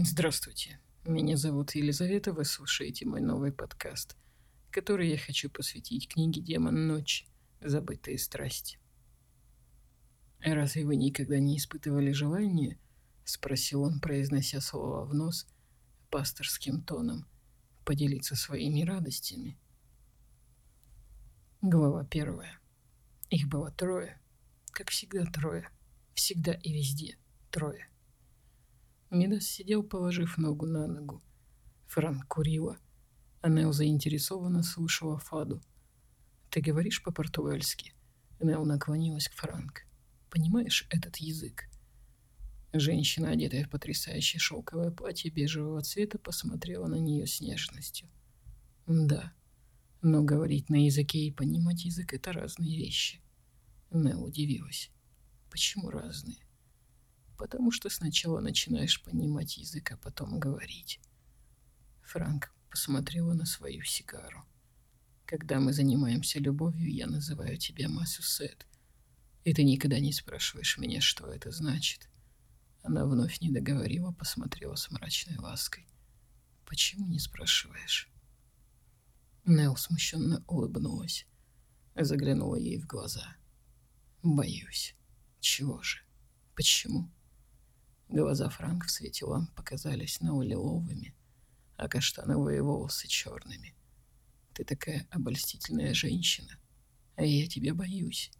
Здравствуйте, меня зовут Елизавета, вы слушаете мой новый подкаст, который я хочу посвятить книге «Демон ночи. Забытые страсти». «Разве вы никогда не испытывали желания?» — спросил он, произнося слова в нос пасторским тоном, поделиться своими радостями. Глава первая. Их было трое, как всегда трое, всегда и везде трое. Мидас сидел, положив ногу на ногу. Франк курила. Анел заинтересованно слушала Фаду. «Ты говоришь по-португальски?» Нел наклонилась к Франк. «Понимаешь этот язык?» Женщина, одетая в потрясающее шелковое платье бежевого цвета, посмотрела на нее с нежностью. «Да, но говорить на языке и понимать язык – это разные вещи». Нел удивилась. «Почему разные?» Потому что сначала начинаешь понимать язык, а потом говорить. Франк посмотрела на свою сигару. Когда мы занимаемся любовью, я называю тебя Масюсет, и ты никогда не спрашиваешь меня, что это значит. Она вновь не договорила, посмотрела с мрачной лаской. Почему не спрашиваешь? Нел смущенно улыбнулась, заглянула ей в глаза. Боюсь. Чего же? Почему? Глаза Франк в свете ламп показались наулиловыми, а каштановые волосы черными. Ты такая обольстительная женщина, а я тебя боюсь.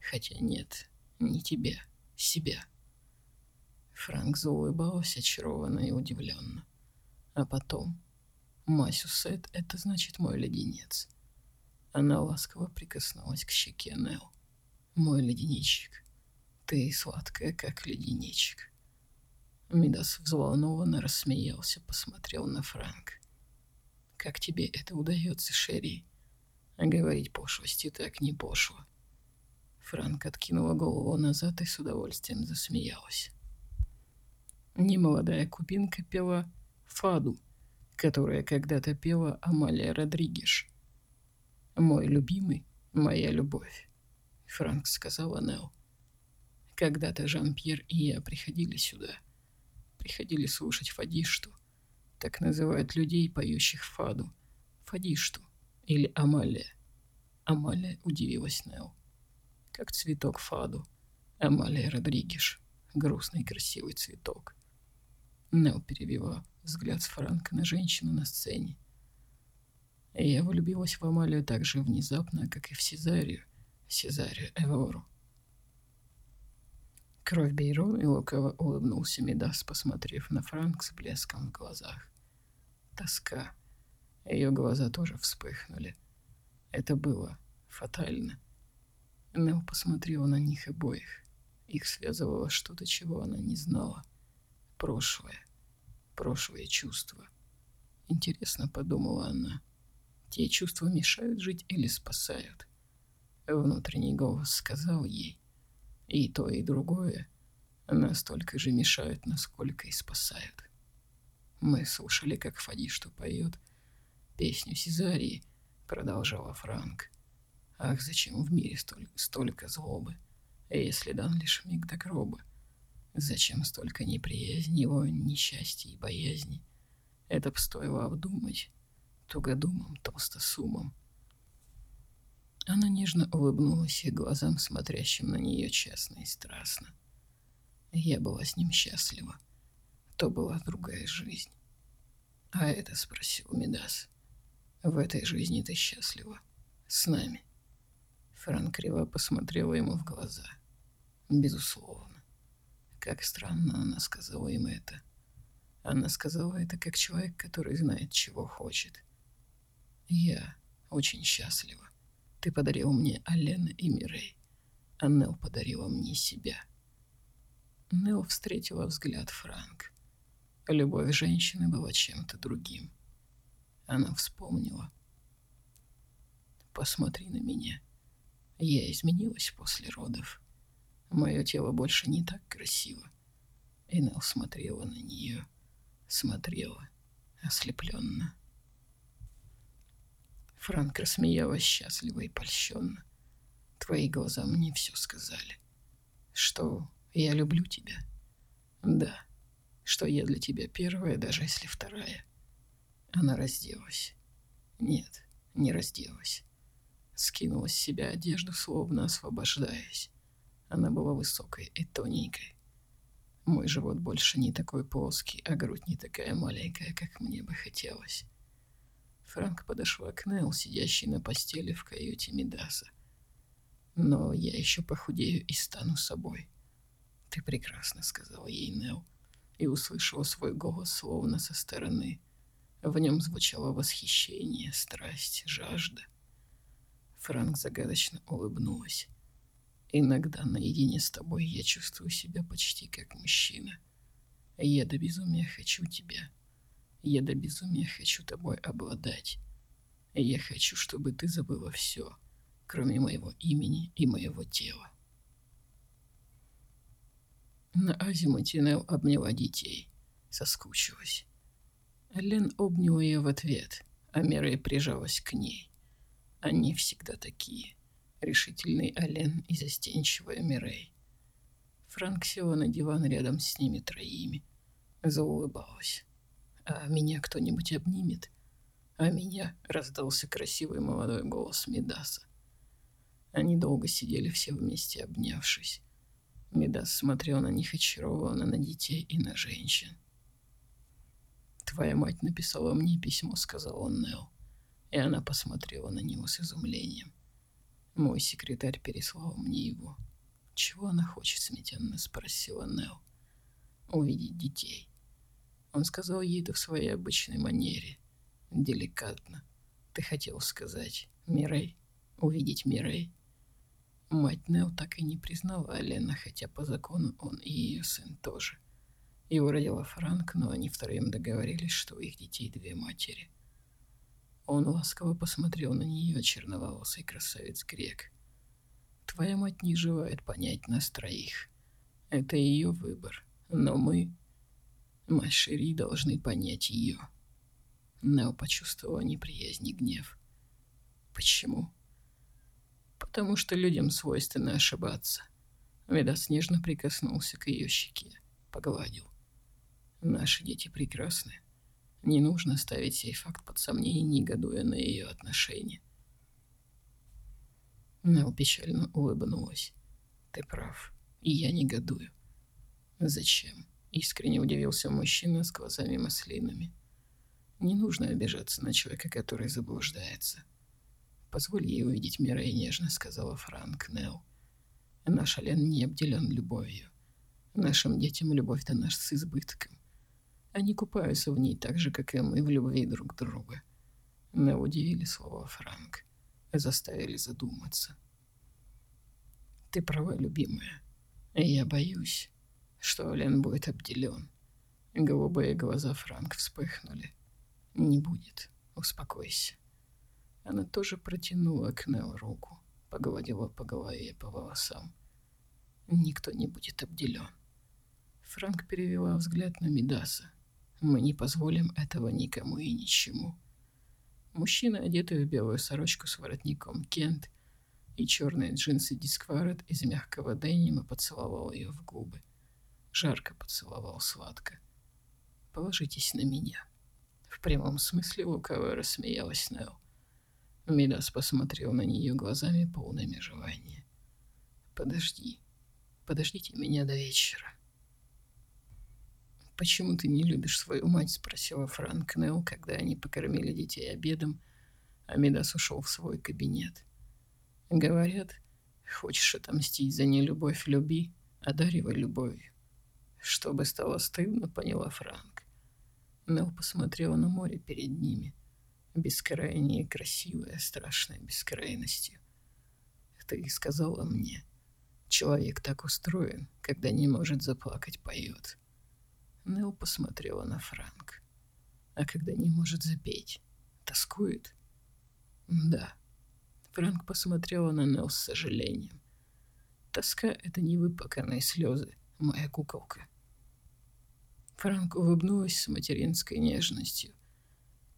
Хотя нет, не тебя, себя. Франк заулыбался очарованно и удивленно. А потом... Масюсет — это значит мой леденец. Она ласково прикоснулась к щеке Нел. Мой леденечек. Ты сладкая, как леденечек. Мидас взволнованно рассмеялся, посмотрел на Франк. «Как тебе это удается, Шерри? А говорить пошлости так не пошло». Франк откинула голову назад и с удовольствием засмеялась. Немолодая кубинка пела «Фаду», которая когда-то пела Амалия Родригеш. «Мой любимый, моя любовь», — Франк сказала Нел. «Когда-то Жан-Пьер и я приходили сюда» приходили слушать фадишту. Так называют людей, поющих фаду. Фадишту. Или Амалия. Амалия удивилась Нел. Как цветок фаду. Амалия Родригеш. Грустный красивый цветок. Нел перебила взгляд с Франка на женщину на сцене. Я влюбилась в Амалию так же внезапно, как и в Сезарию, Сезарию Эвору. Кровь Бейрон и лукаво улыбнулся Медас, посмотрев на Франк с блеском в глазах. Тоска. Ее глаза тоже вспыхнули. Это было фатально. Нел посмотрела на них обоих. Их связывало что-то, чего она не знала. Прошлое. Прошлое чувство. Интересно, подумала она. Те чувства мешают жить или спасают? Внутренний голос сказал ей. И то, и другое настолько же мешают, насколько и спасают. Мы слушали, как Фади что поет песню Сезарии, продолжала Франк. Ах, зачем в мире столь, столько злобы, если дан лишь миг до гроба? Зачем столько неприязни, его несчастья и боязни? Это б стоило обдумать тугодумом, толстосумом. Она нежно улыбнулась и глазам, смотрящим на нее честно и страстно. Я была с ним счастлива. То была другая жизнь. А это спросил Медас. В этой жизни ты счастлива. С нами. Франк криво посмотрела ему в глаза. Безусловно. Как странно она сказала им это. Она сказала это как человек, который знает, чего хочет. Я очень счастлива. Ты подарил мне Алена и Мирей. А Нел подарила мне себя. Нел встретила взгляд Франк. Любовь женщины была чем-то другим. Она вспомнила. «Посмотри на меня. Я изменилась после родов. Мое тело больше не так красиво». И Нел смотрела на нее. Смотрела, ослепленно. Франк рассмеялась счастливо и польщенно. Твои глаза мне все сказали. Что я люблю тебя. Да, что я для тебя первая, даже если вторая. Она разделась. Нет, не разделась. Скинула с себя одежду, словно освобождаясь. Она была высокой и тоненькой. Мой живот больше не такой плоский, а грудь не такая маленькая, как мне бы хотелось. Франк подошла к Нелл, сидящей на постели в каюте Медаса. Но я еще похудею и стану собой. Ты прекрасно, сказала ей Нелл, и услышала свой голос словно со стороны. В нем звучало восхищение, страсть, жажда. Франк загадочно улыбнулась. Иногда наедине с тобой я чувствую себя почти как мужчина. Я до безумия хочу тебя. Я до безумия хочу тобой обладать. Я хочу, чтобы ты забыла все — кроме моего имени и моего тела. На азимуте Нелл обняла детей. Соскучилась. Лен обнял ее в ответ, а Мирей прижалась к ней. Они всегда такие. Решительный Ален и застенчивая Мирей. Франк села на диван рядом с ними троими. Заулыбалась. «А меня кто-нибудь обнимет?» «А меня?» — раздался красивый молодой голос Медаса. Они долго сидели все вместе, обнявшись. Медас смотрел на них очарованно, на детей и на женщин. «Твоя мать написала мне письмо», — сказал он Нел. И она посмотрела на него с изумлением. Мой секретарь переслал мне его. «Чего она хочет?» — смятенно спросила Нел. «Увидеть детей». Он сказал ей это в своей обычной манере. Деликатно. «Ты хотел сказать, Мирей? Увидеть Мирей?» Мать Нел так и не признала Лена, хотя по закону он и ее сын тоже. Его родила Франк, но они втроем договорились, что у их детей две матери. Он ласково посмотрел на нее, черноволосый красавец-грек. «Твоя мать не желает понять нас троих. Это ее выбор. Но мы, мать Шири, должны понять ее». Нео почувствовала неприязнь и гнев. «Почему?» потому что людям свойственно ошибаться. Ведас нежно прикоснулся к ее щеке, погладил. Наши дети прекрасны. Не нужно ставить сей факт под сомнение, негодуя на ее отношения. Нел печально улыбнулась. Ты прав, и я негодую. Зачем? Искренне удивился мужчина с глазами маслинами. Не нужно обижаться на человека, который заблуждается. «Позволь ей увидеть мира и нежно», — сказала Франк Нелл. «Наш Ален не обделен любовью. Нашим детям любовь дана с избытком. Они купаются в ней так же, как и мы в любви друг друга». Но удивили слова Франк, заставили задуматься. «Ты права, любимая. Я боюсь, что Ален будет обделен». Голубые глаза Франк вспыхнули. «Не будет. Успокойся». Она тоже протянула к Нел руку, погладила по голове по волосам. Никто не будет обделен. Франк перевела взгляд на Мидаса. Мы не позволим этого никому и ничему. Мужчина, одетый в белую сорочку с воротником Кент и черные джинсы Дискварет из мягкого денима, поцеловал ее в губы. Жарко поцеловал сладко. «Положитесь на меня». В прямом смысле лукаво рассмеялась Нелл. Мидас посмотрел на нее глазами полными желания. «Подожди. Подождите меня до вечера». «Почему ты не любишь свою мать?» — спросила Франк Нелл, когда они покормили детей обедом, а Мидас ушел в свой кабинет. «Говорят, хочешь отомстить за нелюбовь, люби, одаривай любовью». Чтобы стало стыдно, поняла Франк. Нелл посмотрела на море перед ними бескрайнее красивая, страшной бескрайностью. Ты сказала мне, человек так устроен, когда не может заплакать, поет. Нел посмотрела на Франк. А когда не может запеть, тоскует? Да. Франк посмотрела на Нел с сожалением. Тоска — это не выпаканные слезы, моя куколка. Франк улыбнулась с материнской нежностью.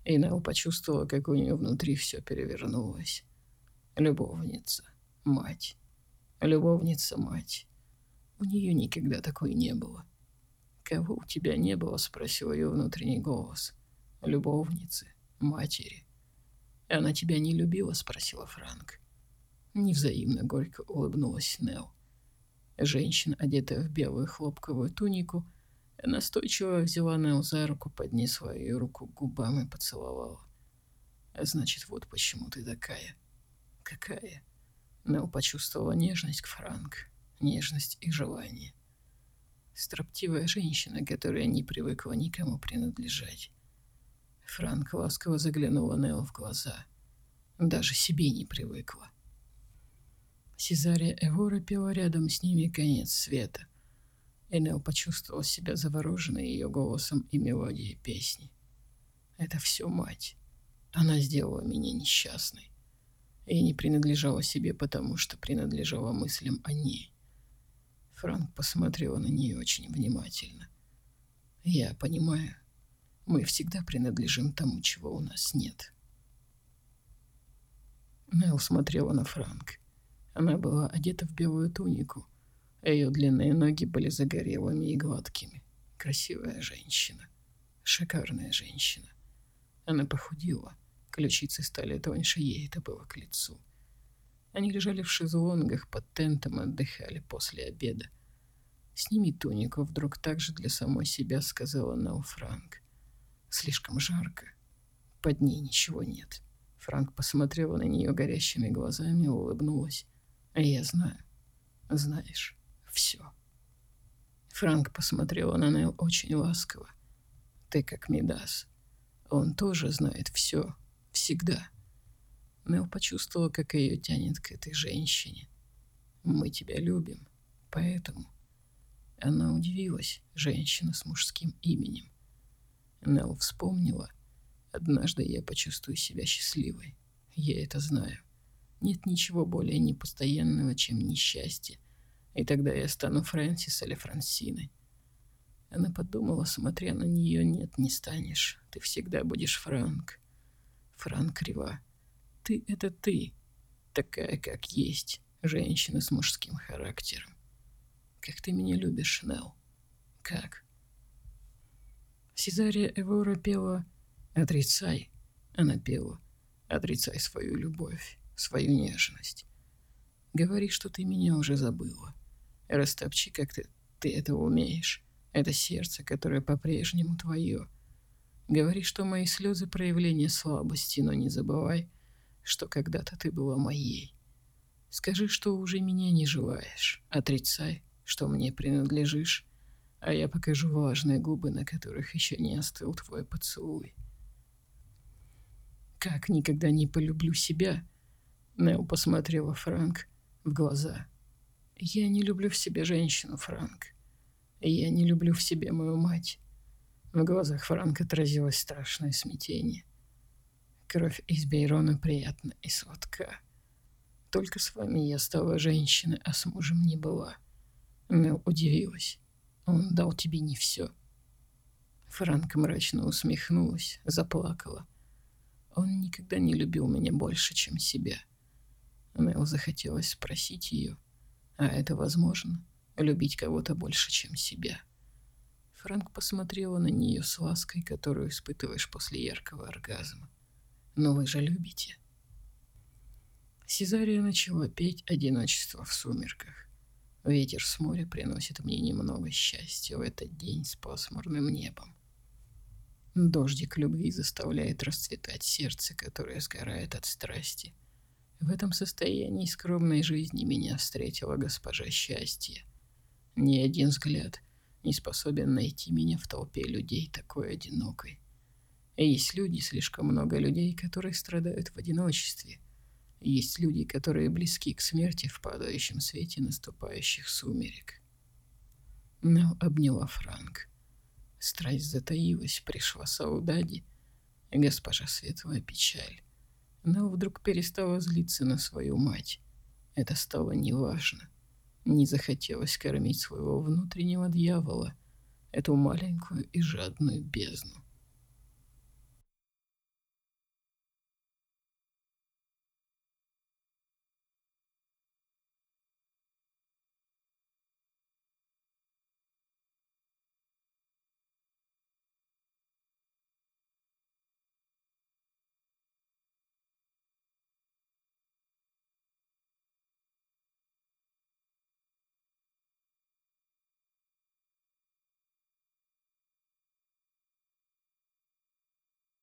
И Нел почувствовала, как у нее внутри все перевернулось. Любовница, мать, любовница, мать. У нее никогда такой не было. «Кого у тебя не было?» — спросил ее внутренний голос. «Любовницы, матери». «Она тебя не любила?» — спросила Франк. Невзаимно горько улыбнулась Нел. Женщина, одетая в белую хлопковую тунику, настойчиво взяла Нел за руку, поднесла ее руку к губам и поцеловала. «Значит, вот почему ты такая». «Какая?» Нел почувствовала нежность к Франк, нежность и желание. Строптивая женщина, которая не привыкла никому принадлежать. Франк ласково заглянула Нел в глаза. Даже себе не привыкла. Сезария Эвора пела рядом с ними конец света. Энел почувствовал себя завороженной ее голосом и мелодией песни. Это все мать. Она сделала меня несчастной. Я не принадлежала себе, потому что принадлежала мыслям о ней. Франк посмотрела на нее очень внимательно. Я понимаю, мы всегда принадлежим тому, чего у нас нет. Нел смотрела на Франк. Она была одета в белую тунику. Ее длинные ноги были загорелыми и гладкими. Красивая женщина. Шикарная женщина. Она похудела. Ключицы стали тоньше, ей это было к лицу. Они лежали в шезлонгах под тентом и отдыхали после обеда. «Сними тунику», — вдруг так же для самой себя сказала Нелл Франк. «Слишком жарко. Под ней ничего нет». Франк посмотрела на нее горящими глазами и улыбнулась. Я знаю. Знаешь, все. Франк посмотрела на Нел очень ласково. Ты как Мидас. Он тоже знает все. Всегда. Нел почувствовала, как ее тянет к этой женщине. Мы тебя любим. Поэтому... Она удивилась, женщина с мужским именем. Нел вспомнила. Однажды я почувствую себя счастливой. Я это знаю. Нет ничего более непостоянного, чем несчастье. И тогда я стану Фрэнсис или Франсиной. Она подумала, смотря на нее, нет, не станешь. Ты всегда будешь Франк. Франк Рива. Ты — это ты. Такая, как есть. Женщина с мужским характером. Как ты меня любишь, Нелл. Как? Сезария Эвора пела «Отрицай». Она пела «Отрицай свою любовь» свою нежность. Говори, что ты меня уже забыла. Растопчи, как ты, ты это умеешь. Это сердце, которое по-прежнему твое. Говори, что мои слезы — проявление слабости, но не забывай, что когда-то ты была моей. Скажи, что уже меня не желаешь. Отрицай, что мне принадлежишь, а я покажу влажные губы, на которых еще не остыл твой поцелуй. Как никогда не полюблю себя — Нел посмотрела Франк в глаза. «Я не люблю в себе женщину, Франк. Я не люблю в себе мою мать». В глазах Франка отразилось страшное смятение. Кровь из Бейрона приятна и сладка. Только с вами я стала женщиной, а с мужем не была. Нел удивилась. Он дал тебе не все. Франк мрачно усмехнулась, заплакала. Он никогда не любил меня больше, чем себя. Мэл захотелось спросить ее, а это возможно, любить кого-то больше, чем себя. Франк посмотрела на нее с лаской, которую испытываешь после яркого оргазма. «Но вы же любите». Сезария начала петь «Одиночество в сумерках». Ветер с моря приносит мне немного счастья в этот день с пасмурным небом. Дождик любви заставляет расцветать сердце, которое сгорает от страсти. В этом состоянии скромной жизни меня встретила госпожа счастье. Ни один взгляд не способен найти меня в толпе людей такой одинокой. Есть люди, слишком много людей, которые страдают в одиночестве. Есть люди, которые близки к смерти в падающем свете наступающих сумерек. Но обняла Франк. Страсть затаилась, пришла Саудади, госпожа Светлая Печаль. Она вдруг перестала злиться на свою мать. Это стало неважно. Не захотелось кормить своего внутреннего дьявола, эту маленькую и жадную бездну.